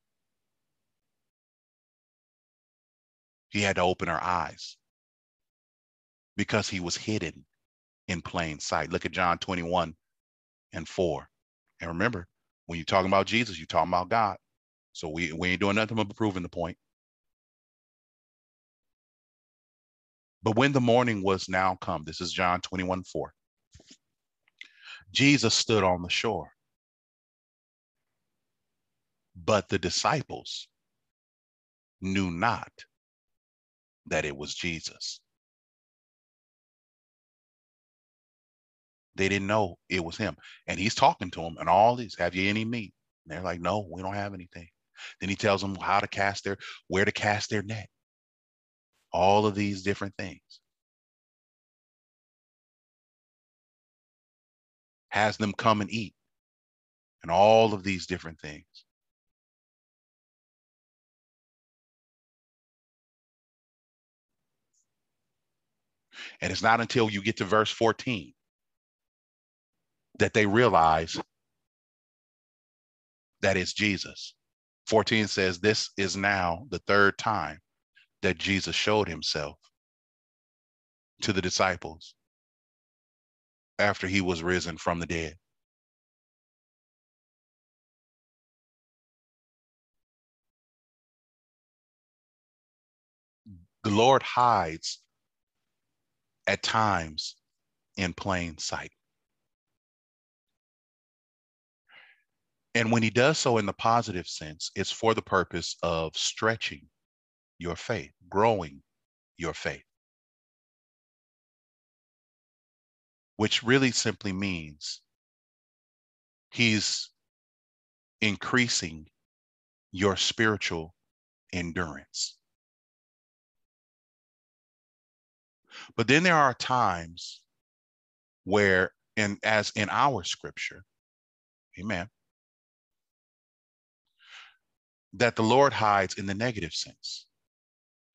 He had to open her eyes because he was hidden in plain sight. Look at John 21 and 4. And remember, when you're talking about Jesus, you're talking about God. So we, we ain't doing nothing but proving the point. But when the morning was now come, this is John 21 4. Jesus stood on the shore. But the disciples knew not that it was Jesus. They didn't know it was him. And he's talking to them and all these, have you any meat? And they're like, no, we don't have anything. Then he tells them how to cast their, where to cast their net. All of these different things. Has them come and eat. And all of these different things. And it's not until you get to verse 14 that they realize that it's Jesus. 14 says, This is now the third time that Jesus showed himself to the disciples after he was risen from the dead. The Lord hides at times in plain sight. And when he does so in the positive sense, it's for the purpose of stretching your faith, growing your faith, which really simply means he's increasing your spiritual endurance. But then there are times where, and as in our scripture, amen, that the Lord hides in the negative sense.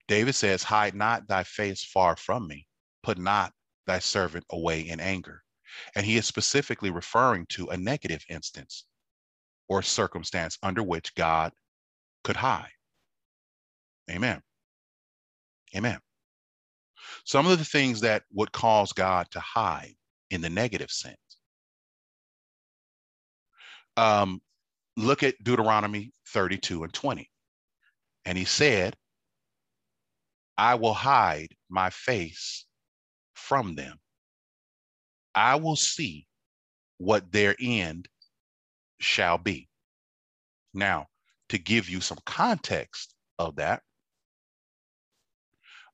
David says, Hide not thy face far from me, put not thy servant away in anger. And he is specifically referring to a negative instance or circumstance under which God could hide. Amen. Amen. Some of the things that would cause God to hide in the negative sense. Um, look at Deuteronomy 32 and 20. And he said, I will hide my face from them. I will see what their end shall be. Now, to give you some context of that,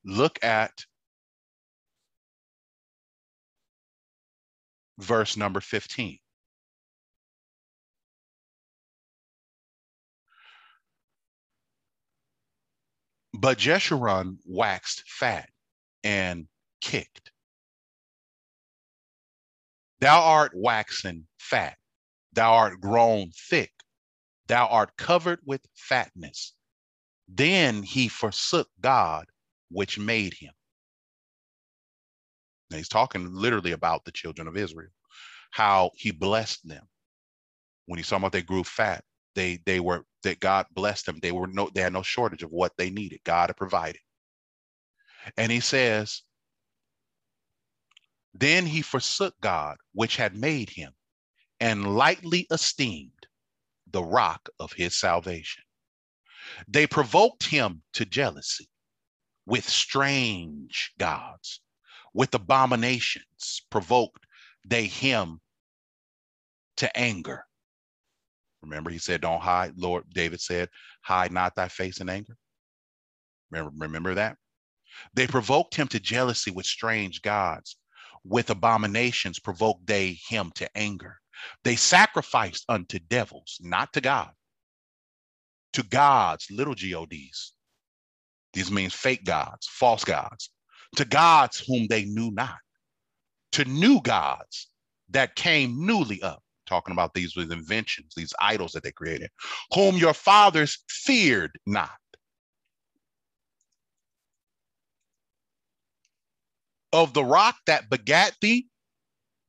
look at verse number 15. But Jeshurun waxed fat and kicked. Thou art waxen fat, thou art grown thick, thou art covered with fatness. Then he forsook God, which made him. Now he's talking literally about the children of Israel, how he blessed them. When he's talking about they grew fat, they they were that God blessed them. They were no, they had no shortage of what they needed. God had provided. And he says, Then he forsook God, which had made him, and lightly esteemed the rock of his salvation. They provoked him to jealousy with strange gods, with abominations, provoked they him to anger. Remember, he said, Don't hide. Lord, David said, Hide not thy face in anger. Remember, remember that? They provoked him to jealousy with strange gods. With abominations provoked they him to anger. They sacrificed unto devils, not to God, to gods, little gods. These means fake gods, false gods, to gods whom they knew not, to new gods that came newly up talking about these with inventions, these idols that they created, whom your fathers feared not. Of the rock that begat thee,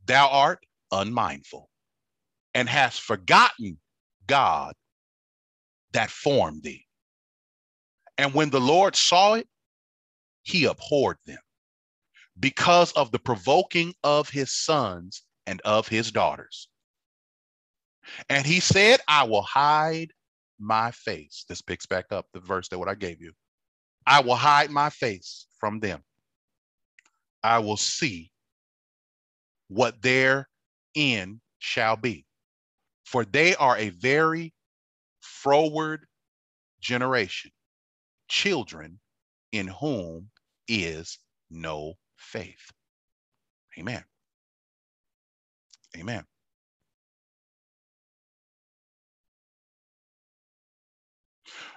thou art unmindful, and hast forgotten God that formed thee. And when the Lord saw it, he abhorred them because of the provoking of his sons and of his daughters. And he said, I will hide my face. This picks back up the verse that what I gave you. I will hide my face from them. I will see what their end shall be. For they are a very froward generation, children in whom is no faith. Amen. Amen.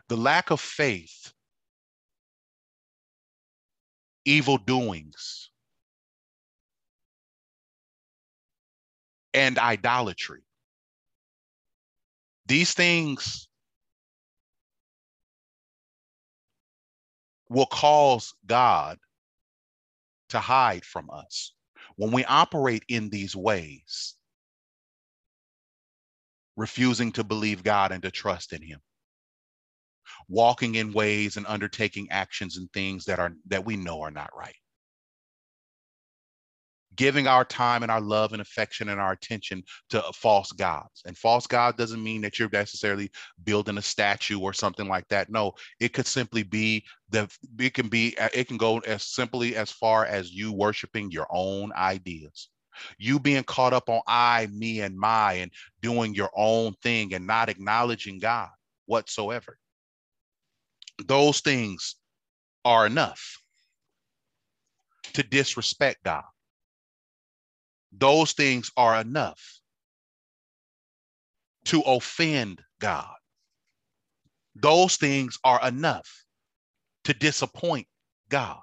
The lack of faith, evil doings, and idolatry. These things will cause God to hide from us. When we operate in these ways, refusing to believe God and to trust in Him, walking in ways and undertaking actions and things that are that we know are not right giving our time and our love and affection and our attention to false gods. And false god doesn't mean that you're necessarily building a statue or something like that. No, it could simply be the it can be uh, it can go as simply as far as you worshiping your own ideas. You being caught up on I, me, and my, and doing your own thing and not acknowledging God whatsoever. Those things are enough to disrespect God. Those things are enough to offend God. Those things are enough to disappoint God.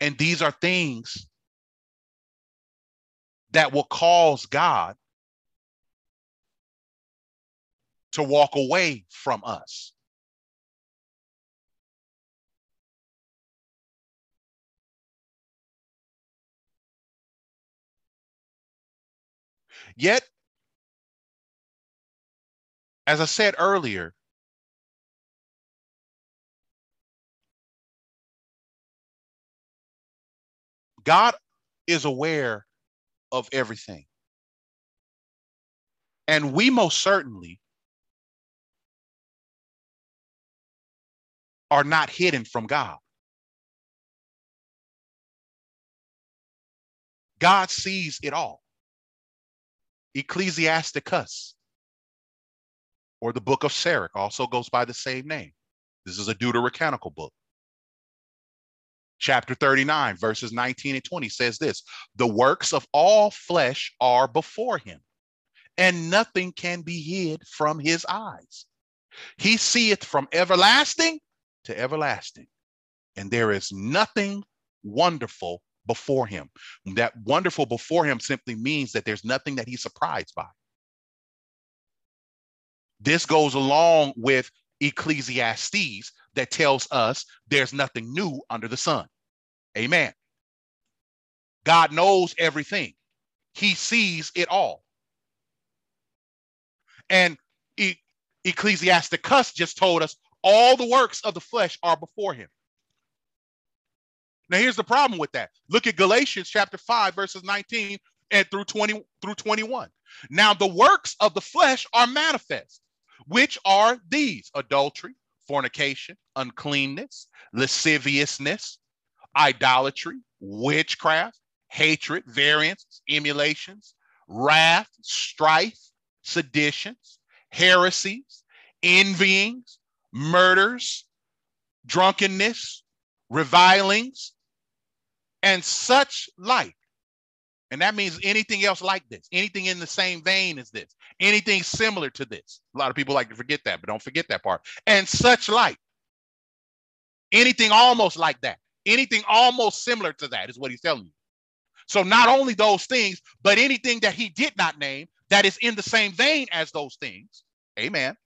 And these are things that will cause God to walk away from us. Yet, as I said earlier, God is aware of everything. And we most certainly are not hidden from God. God sees it all. Ecclesiasticus, or the book of Sirach, also goes by the same name. This is a deuterocanonical book. Chapter 39, verses 19 and 20 says this The works of all flesh are before him, and nothing can be hid from his eyes. He seeth from everlasting to everlasting, and there is nothing wonderful before him. That wonderful before him simply means that there's nothing that he's surprised by. This goes along with Ecclesiastes that tells us there's nothing new under the sun. Amen. God knows everything, He sees it all. And e- Ecclesiasticus just told us all the works of the flesh are before Him. Now, here's the problem with that. Look at Galatians chapter 5, verses 19 and through 20 through 21. Now, the works of the flesh are manifest, which are these adultery, fornication, uncleanness, lasciviousness, idolatry, witchcraft, hatred, variance, emulations, wrath, strife, seditions, heresies, envyings, murders, drunkenness, revilings, and such like. And that means anything else like this, anything in the same vein as this, anything similar to this. A lot of people like to forget that, but don't forget that part. And such like. Anything almost like that, anything almost similar to that is what he's telling you. So not only those things, but anything that he did not name that is in the same vein as those things. Amen.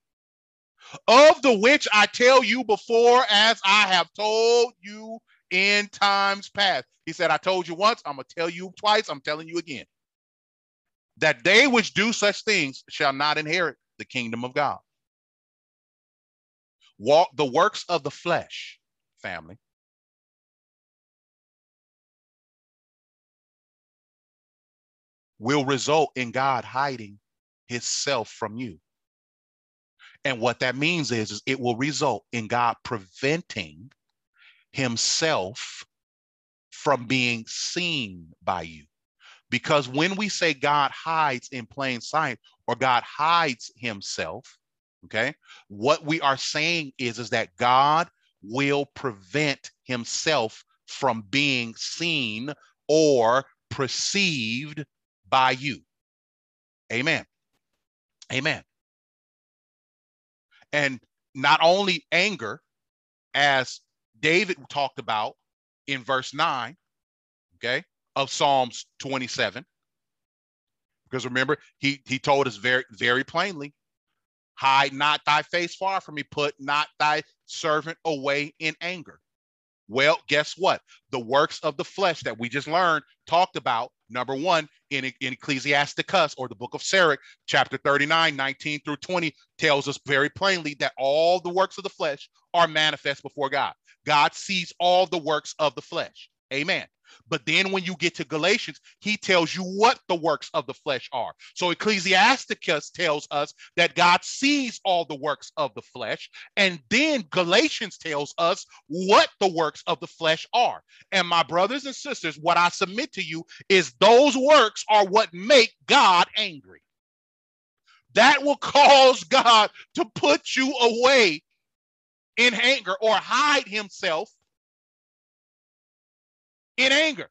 Of the which I tell you before, as I have told you in times past. He said, I told you once, I'm going to tell you twice, I'm telling you again. That they which do such things shall not inherit the kingdom of God. Walk the works of the flesh, family. Will result in God hiding his self from you. And what that means is, is it will result in God preventing himself from being seen by you. Because when we say God hides in plain sight or God hides himself, okay, what we are saying is, is that God will prevent himself from being seen or perceived by you. Amen. Amen. And not only anger, as David talked about in verse 9, okay, of Psalms 27. Because remember, he, he told us very, very plainly hide not thy face far from me, put not thy servant away in anger. Well, guess what? The works of the flesh that we just learned talked about, number one, in, in Ecclesiasticus or the book of Sirach, chapter 39, 19 through 20, tells us very plainly that all the works of the flesh are manifest before God. God sees all the works of the flesh. Amen. But then when you get to Galatians, he tells you what the works of the flesh are. So Ecclesiasticus tells us that God sees all the works of the flesh. And then Galatians tells us what the works of the flesh are. And my brothers and sisters, what I submit to you is those works are what make God angry. That will cause God to put you away in anger or hide himself in anger.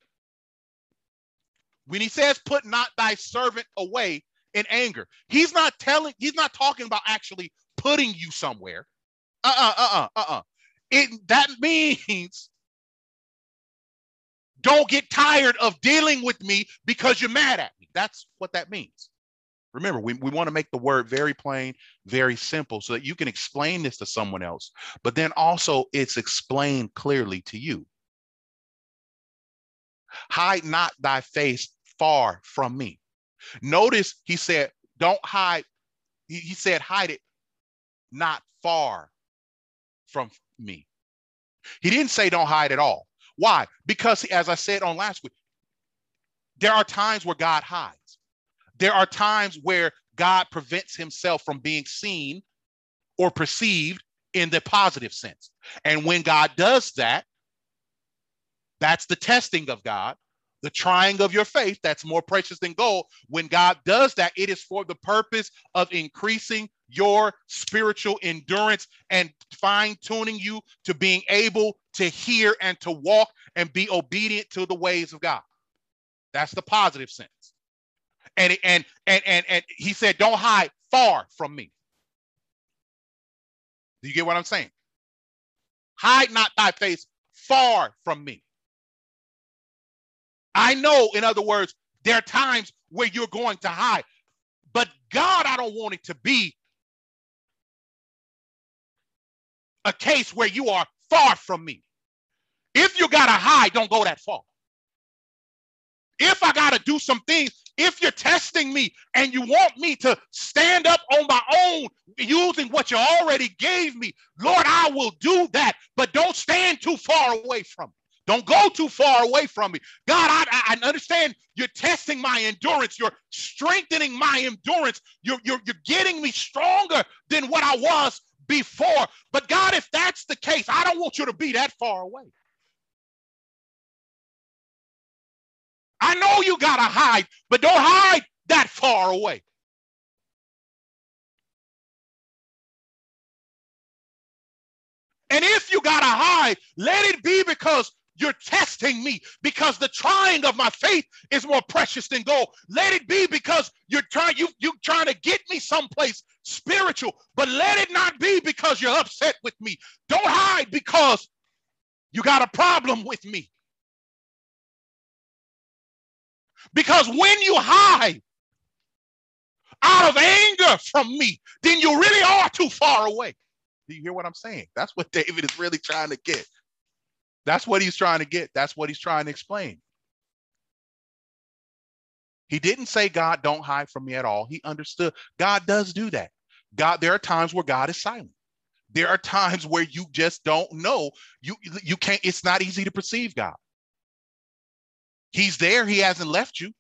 When he says, put not thy servant away in anger, he's not telling, he's not talking about actually putting you somewhere. Uh-uh, uh-uh, uh-uh. It that means don't get tired of dealing with me because you're mad at me. That's what that means. Remember, we, we want to make the word very plain, very simple, so that you can explain this to someone else, but then also it's explained clearly to you. Hide not thy face far from me. Notice he said, don't hide. He, said, hide it not far from me. He didn't say don't hide at all. Why? Because as I said on last week, there are times where God hides. There are times where God prevents himself from being seen or perceived in the positive sense. And when God does that, that's the testing of God, the trying of your faith that's more precious than gold. When God does that, it is for the purpose of increasing your spiritual endurance and fine tuning you to being able to hear and to walk and be obedient to the ways of God. That's the positive sense. And and and and and he said, "Don't hide far from me." Do you get what I'm saying? Hide not thy face far from me. I know, in other words, there are times where you're going to hide, but God, I don't want it to be a case where you are far from me. If you got to hide, don't go that far. If I got to do some things, if you're testing me and you want me to stand up on my own using what you already gave me, Lord, I will do that, but don't stand too far away from me. Don't go too far away from me. God, I, I understand you're testing my endurance. You're strengthening my endurance. You're, you're, you're getting me stronger than what I was before. But God, if that's the case, I don't want you to be that far away. I know you got to hide, but don't hide that far away. And if you got to hide, let it be because you're testing me because the trying of my faith is more precious than gold. Let it be because you're trying you you trying to get me someplace spiritual, but let it not be because you're upset with me. Don't hide because you got a problem with me. Because when you hide out of anger from me, then you really are too far away. Do you hear what I'm saying? That's what David is really trying to get. That's what he's trying to get. That's what he's trying to explain. He didn't say, God, don't hide from me at all. He understood God does do that. God, there are times where God is silent. There are times where you just don't know. You you can't, it's not easy to perceive God. He's there, he hasn't left you,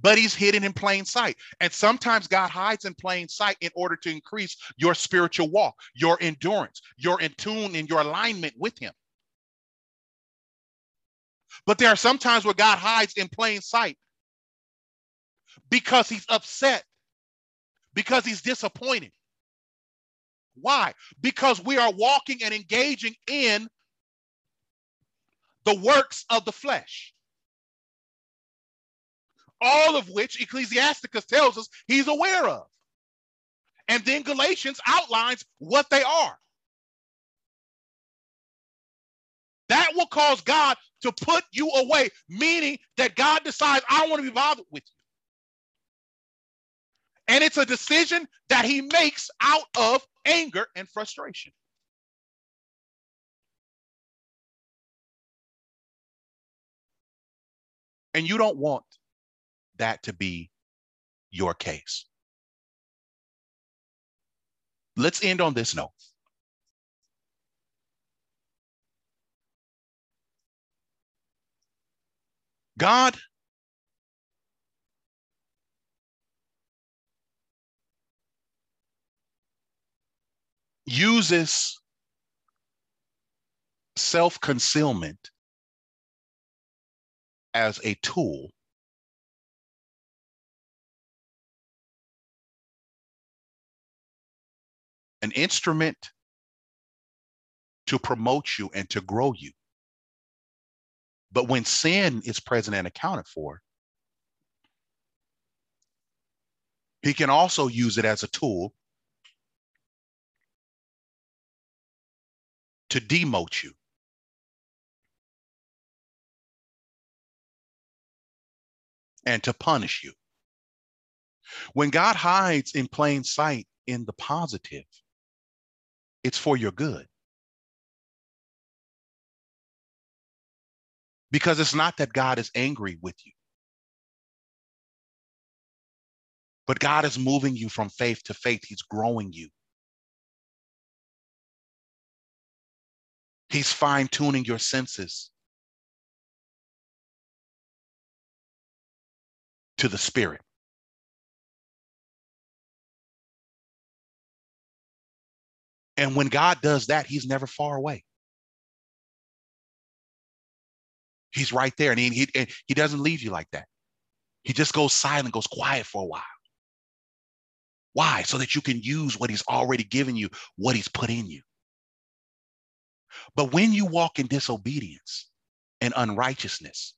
but he's hidden in plain sight. And sometimes God hides in plain sight in order to increase your spiritual walk, your endurance, your in tune and your alignment with him. But there are some times where God hides in plain sight because he's upset, because he's disappointed. Why? Because we are walking and engaging in the works of the flesh. All of which Ecclesiasticus tells us he's aware of. And then Galatians outlines what they are. That will cause God to put you away, meaning that God decides, I don't want to be bothered with you. And it's a decision that he makes out of anger and frustration. And you don't want that to be your case. Let's end on this note. God uses self concealment as a tool an instrument to promote you and to grow you. But when sin is present and accounted for, he can also use it as a tool to demote you. And to punish you. When God hides in plain sight in the positive, it's for your good. Because it's not that God is angry with you, but God is moving you from faith to faith. He's growing you. He's fine tuning your senses to the spirit. And when God does that, he's never far away. He's right there. And he, he, and he doesn't leave you like that. He just goes silent, goes quiet for a while. Why? So that you can use what he's already given you, what he's put in you. But when you walk in disobedience and unrighteousness,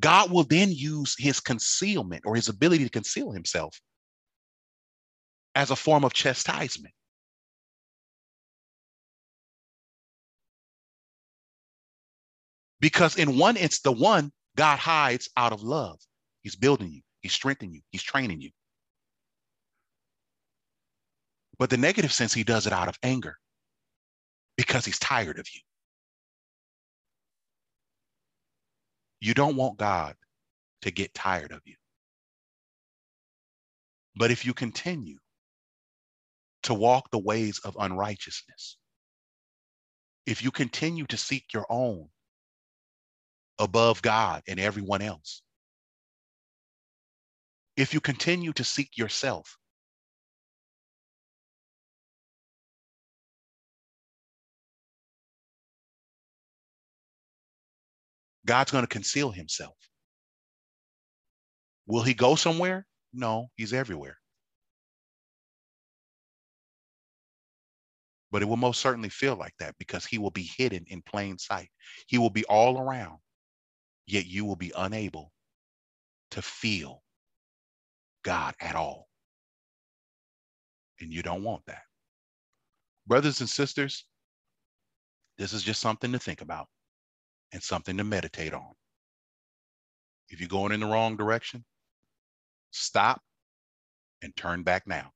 God will then use his concealment or his ability to conceal himself as a form of chastisement. Because in one, it's the one God hides out of love. He's building you, He's strengthening you, He's training you. But the negative sense, He does it out of anger because He's tired of you. You don't want God to get tired of you. But if you continue to walk the ways of unrighteousness, if you continue to seek your own above God and everyone else, if you continue to seek yourself, God's going to conceal himself. Will he go somewhere? No, he's everywhere. but it will most certainly feel like that because he will be hidden in plain sight. He will be all around, yet you will be unable to feel God at all. And you don't want that. Brothers and sisters, this is just something to think about and something to meditate on. If you're going in the wrong direction, stop and turn back now.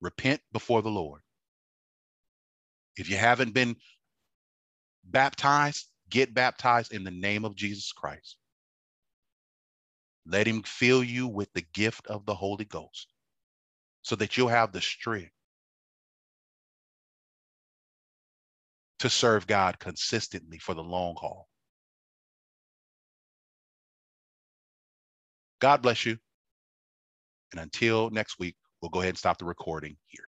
Repent before the Lord if you haven't been baptized, get baptized in the name of Jesus Christ. Let him fill you with the gift of the Holy Ghost so that you'll have the strength to serve God consistently for the long haul. God bless you. And until next week, we'll go ahead and stop the recording here.